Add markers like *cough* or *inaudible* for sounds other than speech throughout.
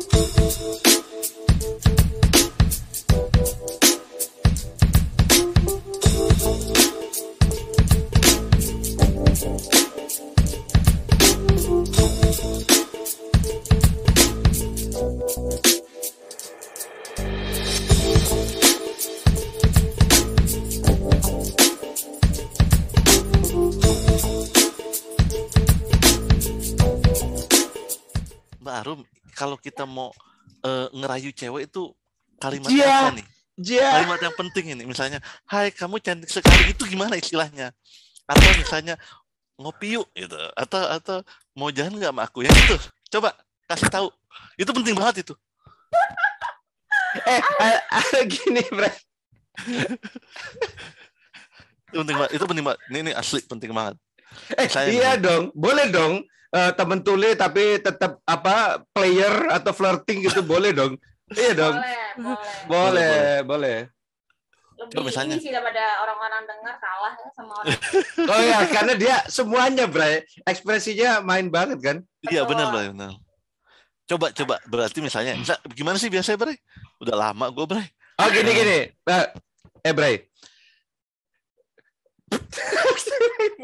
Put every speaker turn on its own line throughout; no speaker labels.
Mbak kita mau eh, ngerayu cewek itu kalimat
Iya.
apa nih?
Jia.
Kalimat yang penting ini, misalnya, Hai kamu cantik sekali, itu gimana istilahnya? Atau misalnya ngopi yuk, gitu. Atau atau mau jalan nggak sama aku? Ya itu, coba kasih tahu. Itu penting banget itu.
Eh, eh, eh, gini, Bre.
Itu penting banget. Itu penting banget. Ini, ini asli penting banget.
Eh,
Saya
iya
nih.
dong. Boleh dong. Eh, temen tuli tapi tetap apa player atau flirting gitu boleh dong. Iya dong.
Boleh, boleh.
Boleh, boleh.
Lebih
Coba misalnya.
ini sih daripada orang-orang dengar kalah ya sama orang. *laughs*
Oh ya, karena dia semuanya, Bre. Ekspresinya main banget kan?
Iya benar, Bray, benar. Coba coba berarti misalnya, misal- gimana sih biasanya, Bray? Udah lama gue, Bray.
Oh, gini gini. Eh, eh *laughs*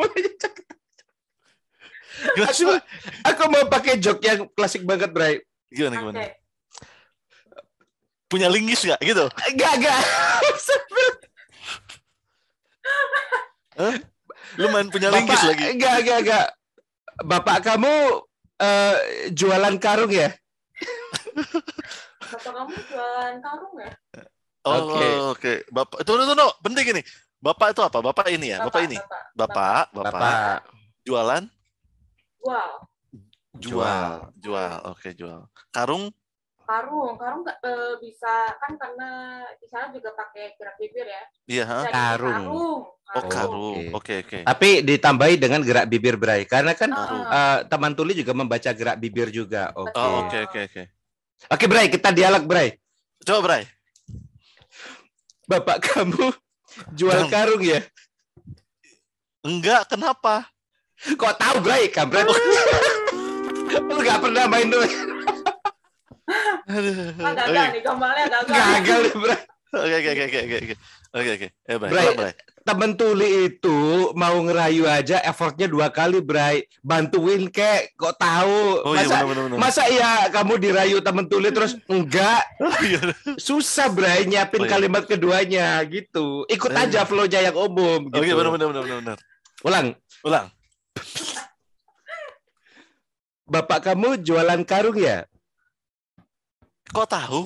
Bray?
Aku mau pakai joke yang klasik banget, Bre.
Gimana,
Oke.
gimana? Punya linggis nggak? Gitu?
Enggak, enggak.
Hah? Lu main punya linggis
Bapak,
lagi?
Enggak, enggak, enggak. Bapak kamu eh, jualan karung ya?
Bapak kamu jualan karung ya?
Oh,
Oke.
oke. Bapak, tunggu, tunggu, tunggu. Penting ini. Bapak itu apa? Bapak ini ya? Bapak, ini?
Bapak.
Bapak, bapak, jualan?
Wow,
Jual. Jual, oke jual. Karung?
karung, karung nggak eh, bisa kan karena di sana juga pakai gerak bibir ya.
Iya,
di
Karung.
Karung.
Oh, karung.
Oke.
Oke, oke.
Tapi ditambahi dengan gerak bibir, Bray. Karena kan eh, teman tuli juga membaca gerak bibir juga. Oke.
Oh, oke, oke, oke.
Oke, Bray, kita dialog, Bray.
Coba, Bray.
Bapak kamu *laughs* jual karung ya?
Enggak, kenapa?
Kok tahu, Bray? Kampret. Lu nggak pernah main dulu.
Aduh.
Ah,
Oke,
gagal nih, gambarnya gagal.
Gagal, nih, Bray.
oke, oke, oke, oke, oke, oke. Oke, oke. Eh, Bray.
Bray.
Bray.
Temen tuli itu mau ngerayu aja effortnya dua kali, Bray. Bantuin kek, kok tahu.
Oh, iya,
Masa
benar, benar, benar.
Masa ya kamu dirayu temen tuli terus *laughs* enggak?
Iya.
Susah Bray
Oh,
nyiapin
iya.
kalimat keduanya gitu. Ikut
Eh.
aja flow-nya yang umum gitu.
Oke, benar, benar, benar, benar, benar.
Ulang.
Ulang. *laughs*
Bapak kamu jualan karung ya?
Kok tahu?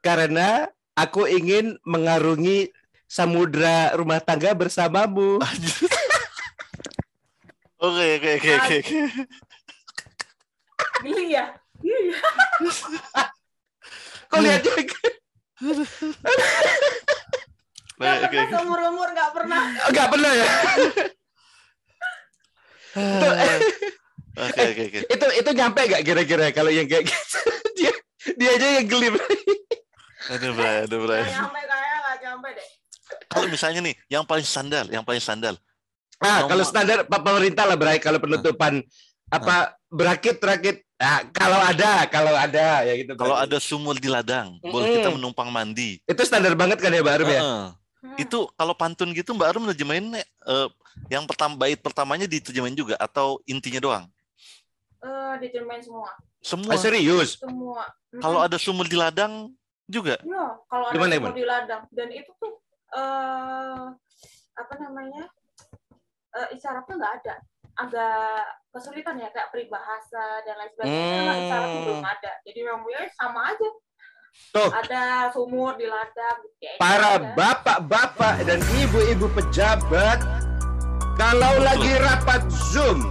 Karena aku ingin mengarungi samudra rumah tangga bersamamu. *laughs*
Oke, oke, oke, oke.
Geli ya? Iya. *laughs*
Kau lihat juga.
Oke,
Gak pernah
oke.
seumur umur gak pernah.
Enggak pernah ya? *laughs*
Oke, oke, oke.
itu itu nyampe gak kira-kira kalau yang kayak gitu? *laughs* dia dia aja yang geli.
Aduh, Bray, aduh, Bray.
Nyampe kayaknya gak nyampe deh.
Kalau misalnya nih, yang paling standar, yang paling standar.
Nah,
Nomor-
kalau standar Pak pemerintah lah Bray kalau penutupan apa berakit rakit nah, kalau ada kalau ada ya gitu
Kalau ada sumur di ladang, boleh
Mm-mm.
kita menumpang mandi.
itu standar banget kan ya Mbak Arum ya
Heeh.
Hmm.
Itu kalau pantun gitu Mbak Arum nerjemahin eh, yang pertama bait pertamanya diterjemahin juga atau intinya doang?
Eh, diterjemahin semua.
Semua.
Ah, serius
Semua.
Kalau ada sumur di ladang juga.
Iya, kalau ada semua
gimana?
di ladang dan itu tuh eh apa namanya? Eh isyaratnya nggak ada. Agak kesulitan ya kayak peribahasa dan lain sebagainya. Karena
Hmm.
isyaratnya belum ada. Jadi memang ya sama aja.
Tuh.
Ada sumur di ladang ya. itu
para bapak-bapak dan ibu-ibu pejabat kalau lagi rapat Zoom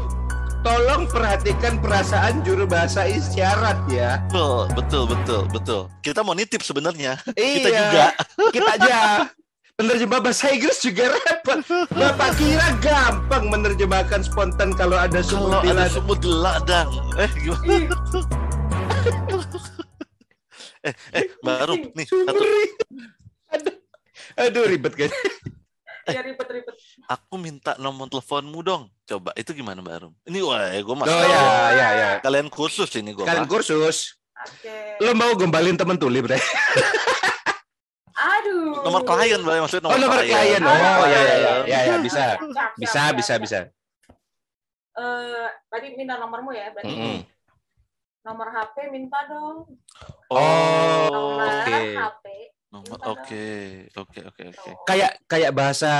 tolong perhatikan perasaan juru bahasa isyarat ya
Betul, betul, betul, betul. Kita mau nitip sebenarnya. *laughs* Kita
iya
juga. *laughs*
kita aja penerjemah bahasa Inggris juga repot bapak kira gampang menerjemahkan spontan kalau ada
Kalau
sumur di
ada di ladang. Eh, gimana? *laughs* Eh, eh, baru nih satu.
Aduh, aduh ribet kan
ya ribet-ribet.
Aku minta nomor teleponmu dong. Coba itu gimana Mbak Arum? Ini wah, gue
oh
masuk.
ya ya ya
Kalian kursus ini gue.
kalian kursus
Oke.
Lo mau gombalin temen tuli, Bray?
Aduh.
Nomor klien, Bray. maksudnya
Oh, nomor klien.
Oh,
Oh, ya, ya, ya,
Iya.
ya, ya, bisa. Bisa, bisa, bisa.
Eh, tadi minta nomormu ya, berarti
Mm-mm.
nomor HP minta dong.
Oh,
Nomor
oke.
HP.
Oke, oke, oke, oke.
Kayak kayak bahasa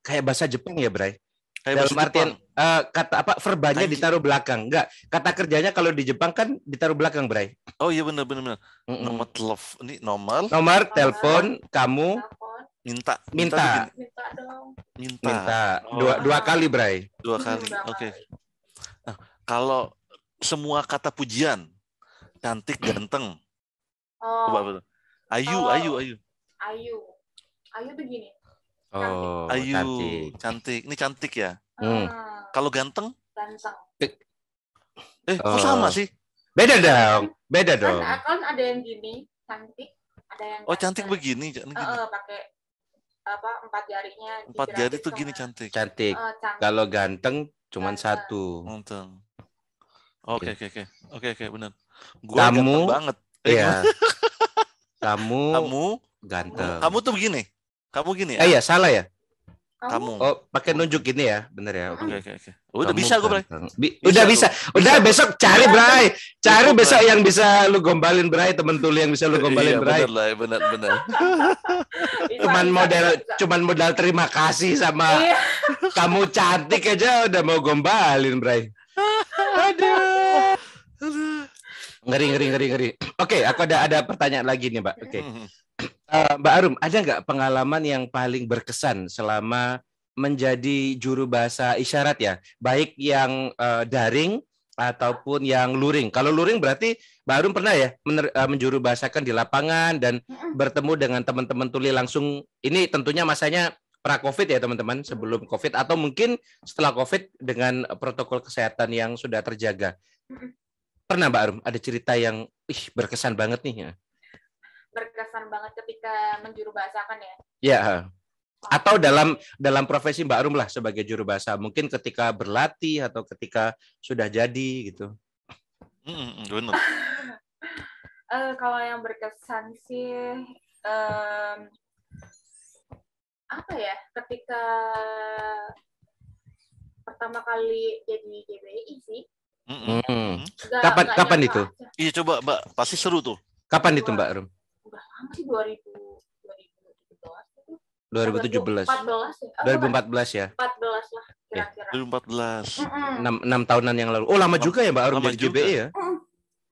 kayak bahasa Jepang ya, Bray?
Kayak
Dalam
bahasa
artian
Jepang.
eh, kata apa verbanya ditaruh belakang. Enggak, kata kerjanya kalau di Jepang kan ditaruh belakang, Bray.
Oh iya benar benar benar.
Mm-mm.
Nomor telepon ini nomor
Nomor telepon kamu
Telepon,
minta
Minta.
minta dong.
minta,
minta
Oh.
dua dua kali, Bray.
dua kali.
Dua
Oke.
kali.
Nah, kalau semua kata pujian cantik ganteng.
Oh,
Coba betul. Ayu,
Oh.
ayu, ayu.
Ayu. Ayu tuh gini.
Oh,
Ayu,
cantik.
cantik. Ini cantik ya.
Hmm.
Ah,
Kalau ganteng,
ganteng.
eh kok
Oh.
sama sih?
Beda dong, beda dong.
Kan, kan ada yang gini, cantik. Ada yang
Oh cantik
ganteng.
begini, ini
Eh,
gini.
eh, pakai apa empat jarinya
Empat
dijerat
jari
gitu
tuh gini cantik.
Cantik.
Eh, cantik.
Kalau ganteng cuman
Ganteng.
satu.
Ganteng. Oke,
Iya.
oke, oke. Oke, oke, benar. Gua
Kamu-
ganteng banget. Eh,
Iya. *laughs* Kamu
Kamu,
ganteng.
kamu tuh begini. Kamu gini ya?
Eh iya, salah ya?
Kamu.
Oh, pakai nunjuk ini ya, bener ya. Oke.
Oke, oke. Udah
Kamu
bisa gue, Bray.
ganteng. Bi-
Bisa
udah bisa. Udah besok cari Bray. Cari
Cukup,
besok
Bray.
yang bisa lu gombalin Bray, temen tuli yang bisa lu gombalin
iya,
Bray.
benar lah, benar, benar.
Bisa,
Cuman
bisa,
modal
bisa, bisa.
cuman modal terima kasih sama
Iya.
kamu cantik aja udah mau gombalin, Bray. *laughs* Aduh. Ngeri ngeri ngeri ngeri. Oke, aku ada ada pertanyaan lagi nih, Mbak. Oke.
Mhm.
Eh, Mbak Arum, ada nggak pengalaman yang paling berkesan selama menjadi juru bahasa isyarat ya, baik yang eh, daring ataupun yang luring. Kalau luring berarti Mbak Arum pernah ya mener- eh, menjuru bahasakan di lapangan dan bertemu dengan teman-teman tuli langsung. Ini tentunya masanya pra COVID ya teman-teman, sebelum COVID atau mungkin setelah COVID dengan protokol kesehatan yang sudah terjaga. Pernah Mbak Arum ada cerita yang ih berkesan banget nih ya?
berkesan banget ketika menjuru bahasakan ya.
Ya. Atau dalam dalam profesi Mbak Arum lah sebagai juru bahasa, mungkin ketika berlatih atau ketika sudah jadi gitu.
Mhm, benar. *laughs*
Eh, kalau yang berkesan sih em, apa ya ketika pertama kali jadi GBI sih
Mhm.
Hmm.
nggak-
Kapan-
nggak
kapan itu?
aja.
Iya coba Mbak, pasti seru tuh.
Kapan itu Mbak Arum?
udah lama sih 2000 2017 itu
2017.
14 ya oh,
2014 ya.
14 lah kira-kira
2014.
Mm-mm.
6, 6 tahunan yang lalu. Oh, lama juga ya Mbak Arum
lama
jadi
juga.
GBI ya?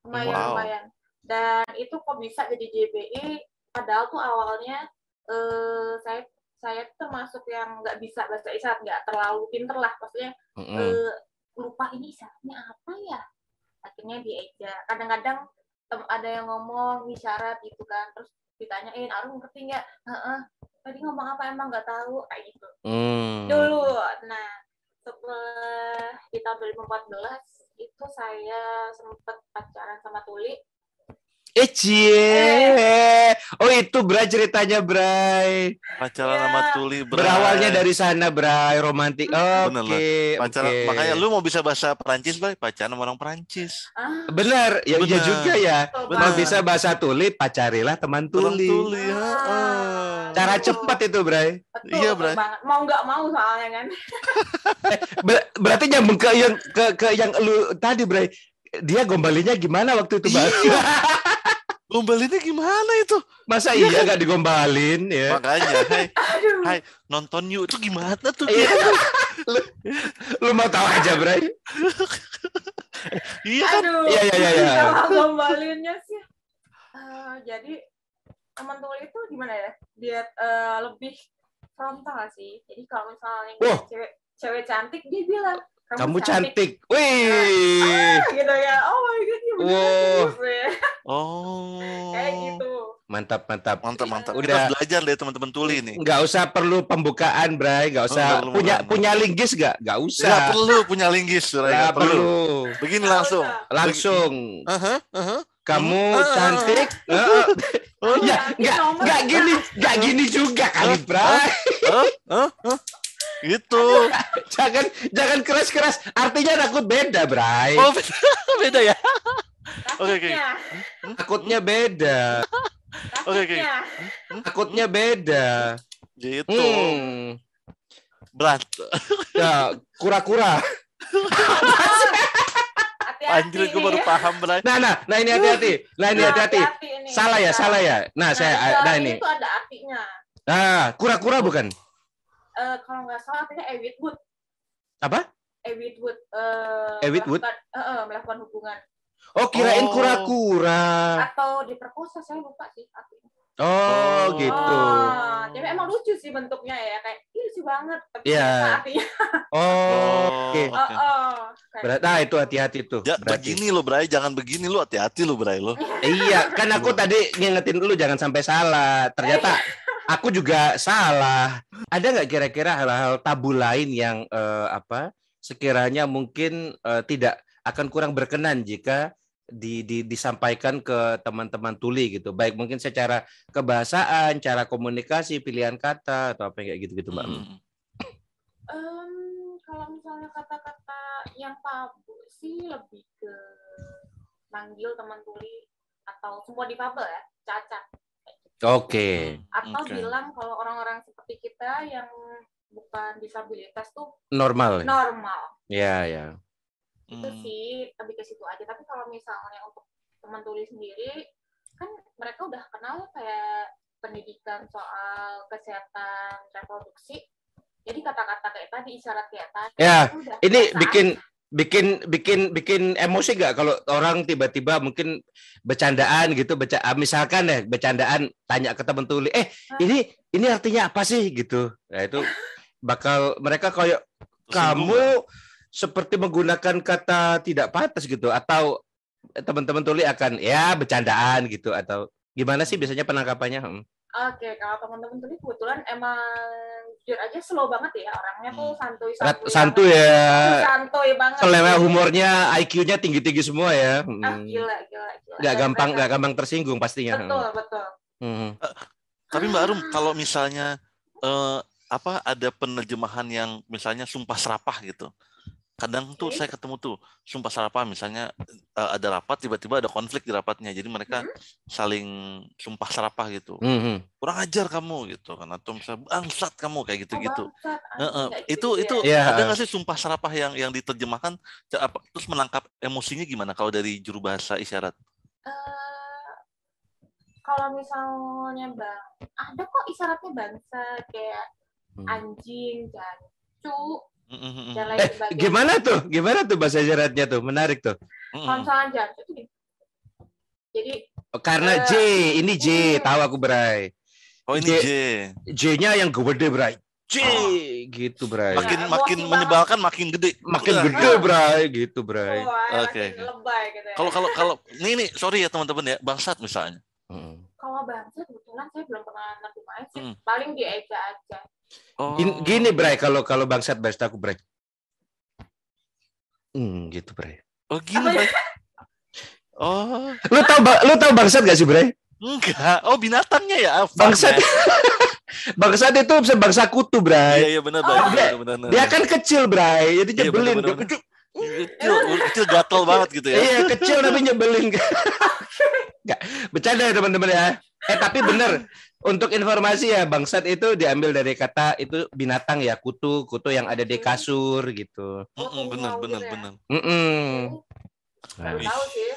lumayan
Wow.
lumayan dan itu kok bisa jadi JBI padahal tuh awalnya eh saya saya termasuk yang nggak bisa bahasa isyarat nggak terlalu pinter lah maksudnya
Mm-mm.
eh, lupa ini isyaratnya apa ya? Akhirnya dieja kadang-kadang ada yang ngomong isyarat gitu kan terus ditanyain Arum ngerti nggak? Heeh. tadi ngomong apa? Emang nggak tahu. Kayak gitu.
Hmm.
dulu nah setelah di tahun 2014 itu saya sempet pacaran sama Tuli
Eh cie. Oh itu Bray ceritanya Bray.
Pacaran
Iya.
sama Tuli Bray.
Berawalnya dari sana Bray, romantik. Oke.
Bener lah. pacaran.
oke.
Makanya lu mau bisa bahasa Perancis, Bray, pacaran sama orang Perancis.
ah
Benar, ya iya
Benar.
juga ya.
Benar.
Mau bisa bahasa tuli, pacarilah teman
Orang
tuli.
Tuli, ya.
Ah.
Cara cepat itu, Bray.
betul,
Iya, Bray.
banget mau nggak mau soalnya kan
Ber- berarti nyambung ke yang ke, ke yang lu tadi, Bray. Dia gombalinya gimana waktu itu, Bang?
Iya. *laughs* Gombalinnya gimana itu?
Masa iya gak digombalin ya?
Makanya, *laughs* hai, hai, nonton yuk itu gimana tuh?
Iya. lu, lu mau tahu aja, Bray?
iya kan?
aduh
Iya, iya, iya, iya.
Gombalinnya sih eh, jadi teman Tuli itu gimana ya dia eh, lebih frontal sih jadi kalau misalnya
Wah.
cewek cewek cantik dia bilang
Kamu cantik. Wih.
Ah, gitu ya oh my god ya beneran
Wow.
Oh.
kayak gitu
Mantap, mantap.
Mantap, mantap. Kita
Udah.
harus belajar deh teman-teman Tuli nih.
Nggak usah perlu pembukaan, Bray. Nggak usah
perlu
punya punya linggis nggak? Nggak usah.
Nggak perlu punya linggis, Bray.
Nggak
Nggak perlu.
perlu.
Begini langsung.
usah.
Langsung.
Aha, aha.
Kamu
Hmm.
cantik. *laughs* Heeh.
Oh,
ya, nggak nggak gini, nggak gini juga kali, Bray.
Gitu. *laughs*
jangan jangan keras-keras. Artinya takut beda, Bray.
Oh, beda, *laughs* beda ya. Oke, oke.
Takutnya beda.
Oke, oke.
Takutnya.
Takutnya beda.
Gitu.
Hmm.
Berat.
Ya, kura-kura.
Hati-hati
Anjir, gue baru paham, Bray.
Nah, nah, nah ini hati-hati. Nah, ini
Nah,
hati-hati.
ini.
Salah ya,
Nah,
salah ya. Nah, saya
itu
nah ini.
Itu ada artinya.
Nah, kura-kura bukan?
Eh, kalau nggak salah artinya Ewit Wood.
Apa?
Ewit Wood. Eh,
Ewit Wood?
melakukan- eh, eh, melakukan hubungan.
Oh, kirain
Oh.
kura-kura.
Atau diperkosa, saya lupa sih artinya.
Oh,
Oh.
gitu.
Oh, jadi emang lucu sih bentuknya ya. Kayak, ih lucu banget. Tapi
Iya.
ternyata artinya. *laughs*
Oh, oke.
Oh, oh. Kayak
Berarti nah itu hati-hati tuh.
Ya,
berarti.
begini lo, Bray. Jangan begini lo. Hati-hati lo, Bray. Lo. *laughs*
Iya, kan aku tadi ngingetin dulu jangan sampai salah. Ternyata aku juga salah. Ada nggak kira-kira hal-hal tabu lain yang eh, apa sekiranya mungkin eh, tidak akan kurang berkenan jika di, di- disampaikan ke teman-teman tuli gitu. Baik mungkin secara kebahasaan, cara komunikasi, pilihan kata atau apa kayak gitu-gitu, Mbak.
Hmm.
Em, kalau misalnya kata-kata yang tabu sih lebih ke manggil teman tuli atau semua difabel ya, cacat.
Oke,
Atau
Oke.
bilang kalau orang-orang seperti kita yang bukan disabilitas tuh
normal. ya?
normal.
Ya, ya.
Itu
Hmm.
sih lebih ke situ aja. Tapi kalau misalnya untuk teman tuli sendiri, kan mereka udah kenal kayak pendidikan soal kesehatan reproduksi. Jadi kata-kata kayak tadi, isyarat kayak tadi.
Ya,
itu udah
Ini bikin bikin bikin bikin emosi gak kalau orang tiba-tiba mungkin bercandaan gitu beca ah, misalkan ya bercandaan tanya ke teman tuli eh ini ini artinya apa sih? Gitu. Nah itu *laughs* bakal mereka kayak kamu seperti menggunakan kata tidak pantas gitu. Atau teman-teman tuli akan ya bercandaan gitu. Atau gimana sih biasanya penangkapannya? Hmm.
Oke, kalau teman-teman tuli kebetulan emang jujur aja slow banget ya orangnya tuh santuy
Rat-
santuy.
santuy ya
Santuy banget.
selera humornya IQ-nya tinggi-tinggi semua ya
Ah,
Hmm.
gila, gila, gila.
nggak
Dan
gampang nggak gampang tersinggung pastinya
Betul, betul.
Hmm.
Tapi Mbak Arum, kalau misalnya eh, apa ada penerjemahan yang misalnya sumpah serapah gitu. Kadang tuh
Oke.
saya ketemu tuh sumpah serapah misalnya eh, ada rapat tiba-tiba ada konflik di rapatnya. Jadi mereka saling sumpah serapah gitu.
Hmm, hmm.
Kurang ajar kamu gitu kan atau misalnya bangsat kamu kayak gitu-gitu.
Oh, bangsat, anjing,
Heeh.
kayak
Itu
gitu
itu ada
Iya.
nggak sih sumpah serapah yang yang diterjemahkan apa, terus menangkap emosinya gimana kalau dari juru bahasa isyarat?
Eh, kalau misalnya bang, ada kok isyaratnya bangsa kayak
Hmm.
anjing, jancu, Dan lain
Eh,
sebagainya.
gimana tuh? Gimana tuh bahasa isyaratnya tuh? Menarik tuh.
tuh gini. Jadi
Oh, Karena
Eh,
J, ini J, tahu aku Bray.
Oh ini
J-. J-nya yang gede Bray. J, gitu Bray.
Makin
Ya,
makin menyebalkan makin gede.
Makin
Udah.
gede Bray, gitu Bray.
Oke, oke.
lebay gitu ya.
Kalau kalau kalau nih nih sorry ya teman-teman ya bangsat misalnya.
Hmm.
kalau bangsa kebetulan saya belum pernah nerjemahin sih.
Hmm.
Paling di Eja aja.
Oh.
Gini, gini Bray, kalau kalau bangsat bahasa aku Bray. Hmm, gitu Bray.
Oh gini Bray. Oh
Lu tahu ba- lu tahu bangsat gak sih Bray?
enggak. Oh binatangnya ya.
Bangsat. *laughs* bangsat itu bisa bangsa kutu
Iya
Bray.
iya benar
Oh,
benar
dia-
benar benar.
Dia kan kecil Bray, jadi
Iya,
nyebelin.
bener-bener.
Dia kecil,
kecil kecil gatel banget gitu ya.
Iya kecil tapi nyebelin. *laughs* Enggak, bercanda ya teman-teman ya. Eh tapi bener untuk informasi ya bangsat itu diambil dari kata itu binatang ya kutu kutu yang ada di kasur gitu.
Mm-mm, benar benar benar.
Mm-mm.
Baru
Wih.
tahu sih.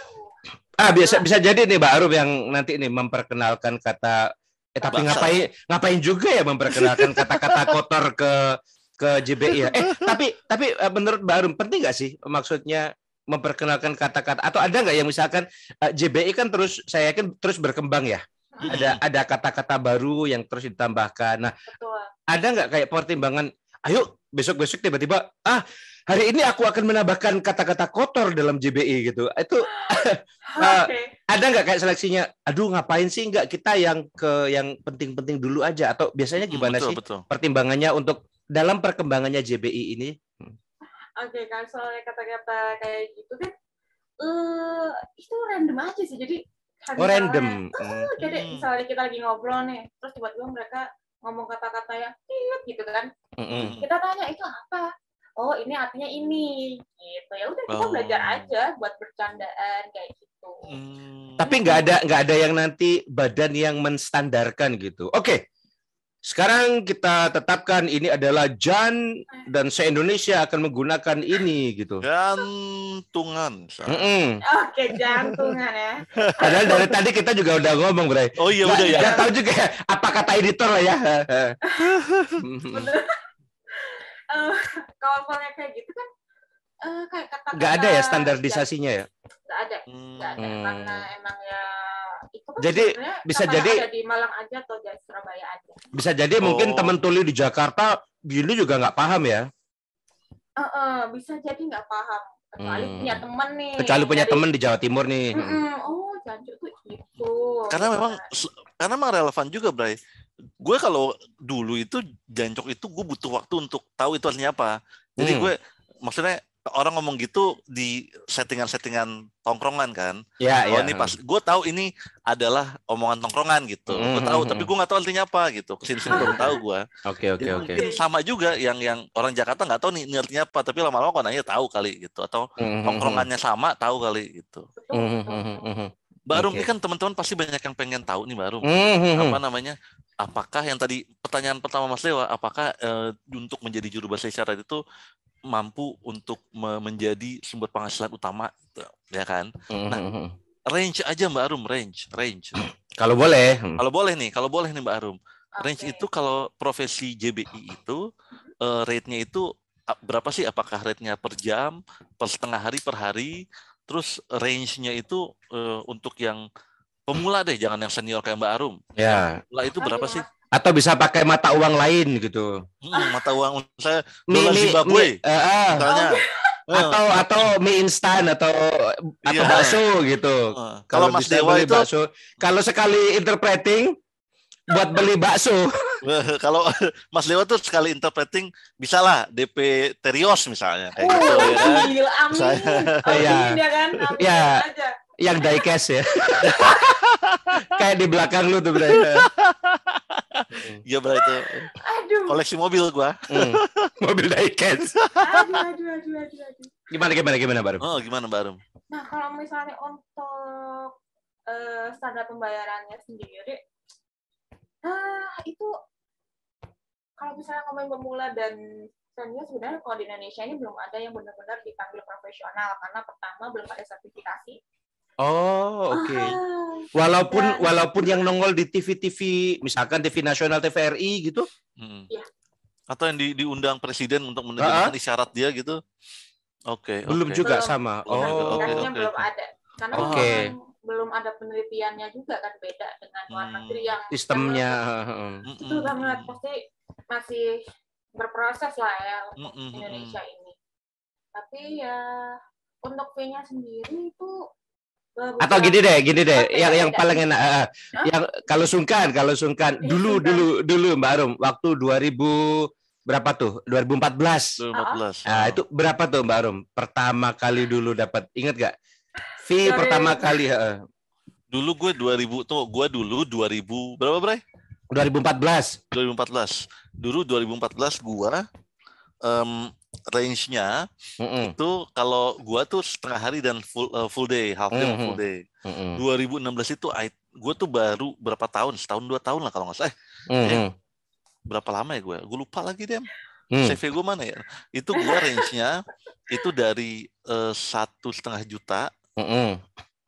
Ah bisa bisa jadi nih Mbak Arum yang nanti nih memperkenalkan kata eh tapi
Bangsat.
ngapain ngapain juga ya memperkenalkan kata-kata kotor ke ke JBI ya. Eh tapi tapi eh, menurut Mbak Arum penting nggak sih maksudnya memperkenalkan kata-kata atau ada nggak yang misalkan eh, JBI kan terus saya yakin terus berkembang ya. Ada ada kata-kata baru yang terus ditambahkan. Nah,
Betul.
ada nggak kayak pertimbangan ayo besok-besok tiba-tiba ah hari ini aku akan menambahkan kata-kata kotor dalam JBI gitu. Itu Ah, *gasps* *laughs*
Oke.
ada nggak kayak seleksinya? Aduh ngapain sih nggak kita yang ke yang penting-penting dulu aja atau biasanya gimana
betul,
sih
Betul.
pertimbangannya untuk dalam perkembangannya JBI ini?
Oke, kalau soalnya kata-kata kayak gitu kan, eh itu random aja sih. Jadi
Oh random.
Eh, jadi
Hmm.
misalnya kita lagi ngobrol nih, terus tiba-tiba mereka ngomong kata-kata yang "Tit," gitu kan.
Mm-mm.
Kita tanya itu apa? Oh, ini artinya ini. Gitu. Ya udah kita
Oh.
belajar aja buat bercandaan kayak gitu.
Hmm.
Tapi nggak ada nggak ada yang nanti badan yang menstandarkan gitu. Oke. Sekarang kita tetapkan ini adalah Jan dan se-Indonesia akan menggunakan ini gitu.
Gantungan.
Mm-mm.
Oke, jantungan ya. *laughs*
Padahal dari tadi kita juga udah ngomong, Bray.
Oh iya udah ya.
nggak tahu juga ya, apa kata editor lah ya.
Eh, kalau misalnya kayak gitu kan eh, kayak kata
Nggak ada ya standarisasinya ya.
Nggak ada,
Hmm.
nggak ada.
Hmm.
Karena emang ya itu kan
Jadi, bisa jadi-
ada di Malang aja atau di Surabaya aja.
Bisa jadi mungkin
Oh.
teman tuli di Jakarta gini juga nggak paham ya.
Eh, eh, bisa jadi nggak paham. Kecuali
Hmm.
punya temen nih.
Kecuali punya
dari-
teman di Jawa Timur nih.
Mm-mm. Oh, jancuk tuh gitu.
Karena memang karena memang relevan juga, Bray. Gue kalau dulu itu jancok itu gue butuh waktu untuk tahu itu artinya apa. Jadi
Hmm.
gue maksudnya orang ngomong gitu di settingan-settingan tongkrongan kan.
Ya,
oh
ya.
ini pas gue tahu ini adalah omongan tongkrongan gitu. Gue
Hmm,
tahu
hmm,
tapi
hmm.
gue nggak tahu artinya apa gitu. Ke sini sini baru tahu gue.
Oke, oke,
Jadi
oke.
Mungkin sama juga yang yang orang Jakarta nggak tahu nih ini artinya apa. Tapi lama-lama kok nanya tahu kali gitu. Atau
Mhm,
tongkrongannya sama tahu kali gitu.
Betul,
mhm,
betul,
mhm,
betul.
mhm.
Mbak Arum
Oke.
ini kan teman-teman pasti banyak yang pengen tahu nih Mbak Arum.
Mhm.
apa namanya apakah yang tadi pertanyaan pertama Mas Dewa apakah eh, untuk menjadi juru bahasa isyarat itu mampu untuk me- menjadi sumber penghasilan utama gitu, ya kan Nah,
Mhm.
range aja Mbak Arum range range *clears throat*
Kalau boleh. Hmm.
kalau boleh nih kalau boleh nih Mbak Arum range
Oke.
itu kalau profesi JBI itu eh, rate-nya itu berapa sih apakah rate-nya per jam per setengah hari per hari terus range-nya itu eh, untuk yang pemula deh jangan yang senior kayak Mbak Arum
Ya.
lah itu berapa sih
Atau bisa pakai mata uang lain gitu.
Hmm, mata uang saya dolar
mie-
Zimbabwe
mie- eh, eh.
misalnya. Eh,
atau atau mie instan atau atau
Iya.
bakso gitu.
eh. Kalau Mas Dewa
beli
itu
bakso, kalau sekali interpreting buat beli bakso. *laughs* *laughs*
kalau Mas Dewa tuh sekali interpreting bisa lah DP Terios misalnya kayak gitu
Oh,
ya kan.
gila, amin.
Saya-
Iya.
Amin ya kan? Amin
Iya.
aja.
yang diecast ya. *laughs* Kayak di belakang lu tuh Bray.
Iya berarti
Aduh.
koleksi mobil gua.
Hmm. Mobil diecast.
Aduh, aduh, aduh, aduh, aduh.
Gimana gimana gimana baru?
Oh gimana Mbak Arum?
Nah, kalau misalnya untuk eh, standar pembayarannya sendiri, ah itu kalau misalnya ngomongin pemula dan senior sebenarnya kalau di Indonesia ini belum ada yang benar-benar dipanggil profesional karena pertama belum ada sertifikasi.
Oh, oke.
Ah,
Walaupun
Dan-
walaupun yang nongol di TV-TV misalkan TV nasional TVRI gitu.
Hmm.
Iya.
Atau yang di, diundang presiden untuk
Ah,
menerjemahkan isyarat dia gitu? Oke.
Belum
oke.
juga
Belum.
sama.
Oke,
Oh.
oke,
belum
oke.
ada. Karena memang belum ada penelitiannya juga kan beda dengan luar
Hmm.
negeri yang
Sistemnya.
betul banget pasti masih berproses lah ya untuk Indonesia ini. Tapi ya untuk fee-nya sendiri itu eh,
Atau gini deh, gini deh,
Oke,
yang yang
beda.
paling enak.
Hah?
yang kalau sungkan, kalau sungkan
Iya,
dulu
sungkan.
dulu dulu Mbak Arum, waktu 2000 berapa tuh? 2014.
2014.
Nah, itu berapa tuh Mbak Arum? Pertama kali dulu dapat. Ingat gak?
Dari-
pertama kali heeh.
Dulu gue 2000 tuh gue dulu 2000 berapa Bray?
2014.
2014. Dulu 2014 gua em range-nya
Mm-mm,
itu kalau gua tuh setengah hari dan full eh, full day, half day sama
Mhm.
full day.
mm-mm,
2016 itu I, gua tuh baru berapa tahun? Setahun dua tahun lah kalau nggak salah. Eh,
mm-mm,
berapa lama ya gue? Gue lupa lagi deh.
mm.
CV gue mana ya? Itu gua range-nya itu dari eh, satu setengah juta
mm-mm.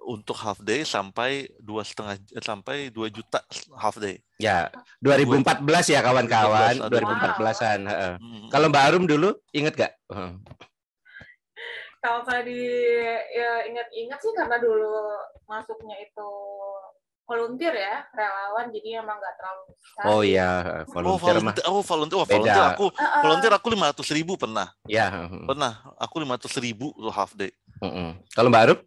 untuk half day sampai dua setengah eh, sampai dua juta half day.
Ya, 2014 ya kawan-kawan,
2014,
2014-an. heeh.
Hmm.
Kalau Mbak Arum dulu inget gak? Heeh.
Kalau saya di ya, ingat-ingat sih karena dulu masuknya itu volunteer ya, relawan, jadi emang nggak terlalu besar.
Oh iya,
Oh
volunteer mah.
volunteer, oh volunteer, oh,
Beda.
volunteer aku
ah.
volunteer aku lima ratus ribu pernah,
Ya. heeh.
pernah aku lima ratus ribu tuh half day.
Mm-mm. Kalau Mbak Arum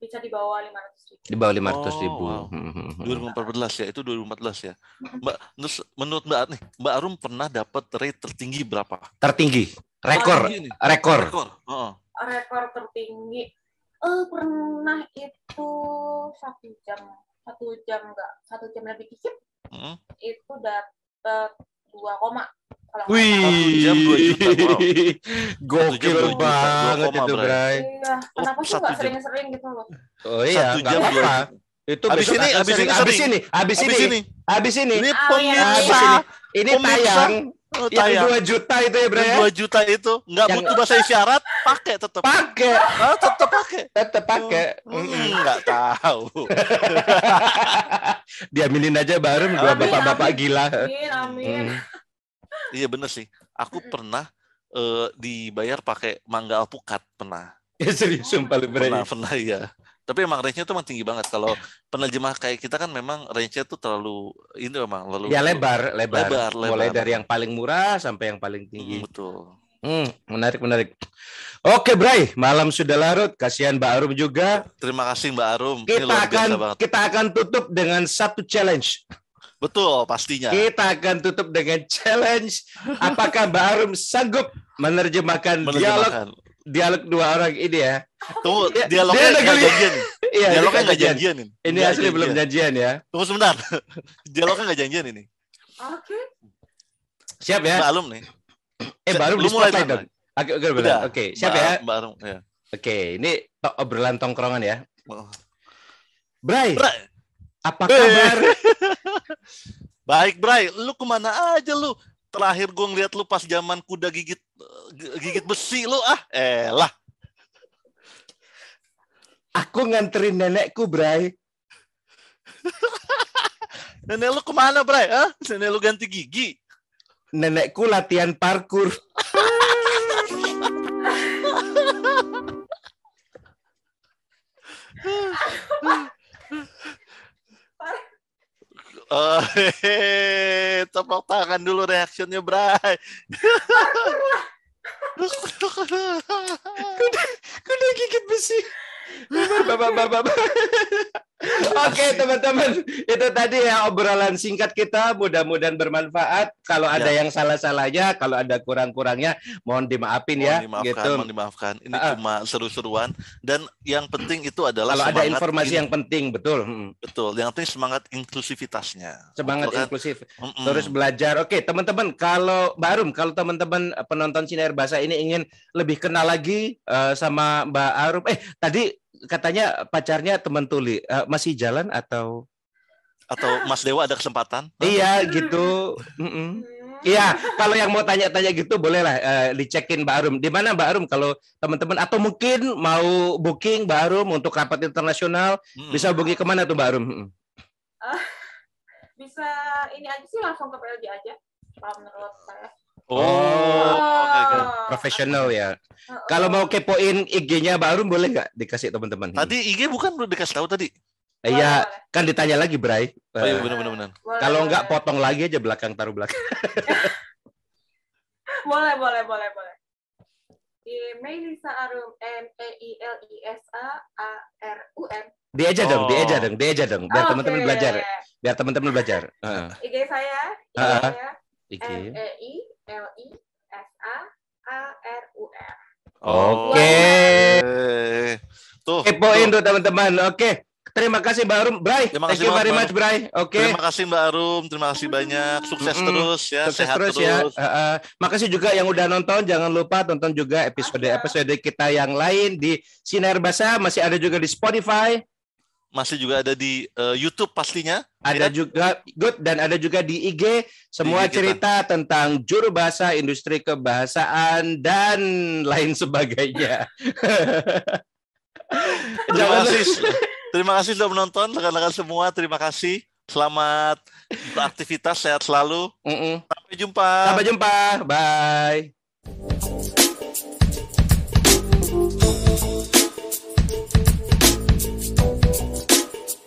bisa di bawah 500 ribu.
di bawah 500 ribu.
Oh, wow. *laughs*
Mm-mm.
2014 ya, itu 2014 ya. Mbak, terus menurut Mbak nih, Mbak Arum pernah dapat rate tertinggi berapa?
Tertinggi, rekor,
Tertinggi nih,
rekor.
rekor. Heeh.
Rekor tertinggi eh pernah itu satu jam satu jam enggak satu jam lebih dikit
Heeh.
itu dapat dua koma
Wih,
jam dua juta, wow. *laughs*
gokil
dua juta,
banget
dua
itu,
Bray.
Iya, kenapa sih
satu
nggak
jam.
sering-sering gitu loh?
Oh iya,
Satu jam dua
apa-apa. Itu
Abis ini, abis ini
abis ini, abis
Habis
ini,
ini,
abis ini.
ini
Ah, iya,
pemirsa,
ini. Ini
Pemirsa.
tayang
oh,
yang. 2 juta itu ya, ya?
dua juta itu nggak
Yang-
butuh bahasa isyarat, pakai tetap.
Pakai,
Ah, tetap pakai.
tetap pakai.
Hmm,
Mm-mm.
nggak tahu. *laughs*
Diaminin aja baru dua bapak-bapak gila.
Amin, amin.
Mm.
Iya bener sih. Aku pernah eh, dibayar pakai mangga alpukat pernah.
Ya *laughs* serius sumpah lu Bray.
Pernah, pernah iya. Tapi emang range-nya tuh emang tinggi banget. Kalau penerjemah kayak kita kan memang range-nya tuh terlalu ini memang lalu
Ya lebar, lebar.
Lebar,
Mulai
lebar.
dari yang paling murah sampai yang paling
Hmm,
tinggi.
betul.
Hmm, menarik, menarik. Oke, Bray, malam sudah larut. Kasihan Mbak Arum juga.
Terima kasih Mbak Arum. Ini
Kita akan
banget.
kita akan tutup dengan satu challenge.
Betul, pastinya.
Kita akan tutup dengan challenge. Apakah Mbak Arum sanggup menerjemahkan, dialog
Menerjemahkan.
dialog dua orang ini ya?
Tunggu,
Dia- *laughs*
dialognya
dia
nggak janjian.
Iya, ini
Dialognya nggak
janjian.
janjian. ini.
Ini asli belum
janjian.
ya.
Tunggu sebentar. *laughs* Dialognya nggak janjian ini.
Oke.
Siap ya?
Mbak Arum nih.
Eh, Mbak Arum
Lu
di
mulai
dong. Oke, oke.
Udah.
Oke, siap
Mbak
ya?
Mbak Arum. Ya.
Oke, ini to- obrolan tongkrongan ya.
Oh.
Bray,
Bray,
apa
Eh.
kabar? *laughs*
Baik, Bray. Lu ke mana aja lu? Terakhir gue ngeliat lu pas zaman kuda gigit eh, gigit besi lu ah. Elah.
Aku nganterin nenekku, Bray. *laughs*
Nenek lu ke mana, Bray? Hah? Nenek lu ganti gigi.
Nenekku latihan parkur. *laughs*
Oh, hehehe. tepuk tangan dulu reaksinya, Bray.
Kuda gigit besi. Bapak, bapak, bapak. Oke teman-teman, itu tadi ya obrolan singkat kita. Mudah-mudahan bermanfaat. Kalau ada
Ya.
yang salah-salahnya, kalau ada kurang-kurangnya, mohon dimaafin ya.
Mohon dimaafkan,
gitu.
mohon dimaafkan. Ini
Ah.
cuma seru-seruan dan yang penting itu adalah
Kalau ada informasi
in-
yang penting, betul. Mm.
betul. Yang penting semangat inklusivitasnya.
Semangat
Betul kan?
inklusif.
Mm-mm.
Terus belajar. Oke, teman-teman, kalau Barum, kalau teman-teman penonton sinar bahasa ini ingin lebih kenal lagi eh, sama Mbak Arum. Eh, tadi katanya pacarnya teman tuli. Eh, masih jalan atau?
atau Mas Dewa ada kesempatan?
Iya, gitu.
Hmm.
Iya, kalau yang mau tanya-tanya gitu bolehlah eh, dicekin Mbak Arum. Di mana Mbak Arum kalau teman-teman atau mungkin mau booking Mbak Arum untuk rapat internasional
Mm-mm.
bisa booking ke mana tuh Mbak Arum? Mm-mm.
Bisa ini aja sih langsung ke PLJ aja. Kalau menurut saya.
Oh,
Oh. Profesional ya.
Heeh.
Kalau mau kepoin IG-nya Mbak Arum boleh nggak dikasih teman-teman?
Tadi IG bukan udah dikasih tahu tadi?
Eh, Iya, kan ditanya lagi, Bray.
Oh iya benar benar.
Boleh,
Kalau nggak potong lagi aja belakang taruh belakang. *laughs*
boleh boleh boleh boleh di Melisa Arum M E I L I S A A R U M
Dia aja dong, dia aja
Oh.
dong, dia aja dong. Biar
Oke.
teman-teman belajar, biar teman-teman belajar. Heeh.
IG saya IG saya
IG.
M E I L I S A A R U M
Oke.
Tuh.
Kepoin
tuh.
teman-teman. Oke. Terima kasih Mbak Arum. Bray,
Terima
thank
kasih
you very much, Bray. Oke.
Terima kasih Mbak Arum, terima kasih banyak. Sukses
Mm-mm.
terus ya,
Sukses
sehat
terus,
terus.
ya. Uh, uh, makasih juga yang udah nonton. Jangan lupa tonton juga episode-episode kita yang lain di Sinar Bahasa. Masih ada juga di Spotify.
Masih juga ada di eh, YouTube pastinya.
Ada
Ya.
juga good dan ada juga di IG. Semua
IG kita.
cerita tentang juru bahasa, industri kebahasaan dan lain sebagainya. *laughs*
Terima kasih. Terima kasih sudah menonton rekan-rekan semua. Terima kasih. Selamat beraktivitas, sehat selalu.
Mm-mm.
Sampai jumpa.
Sampai jumpa. Bye.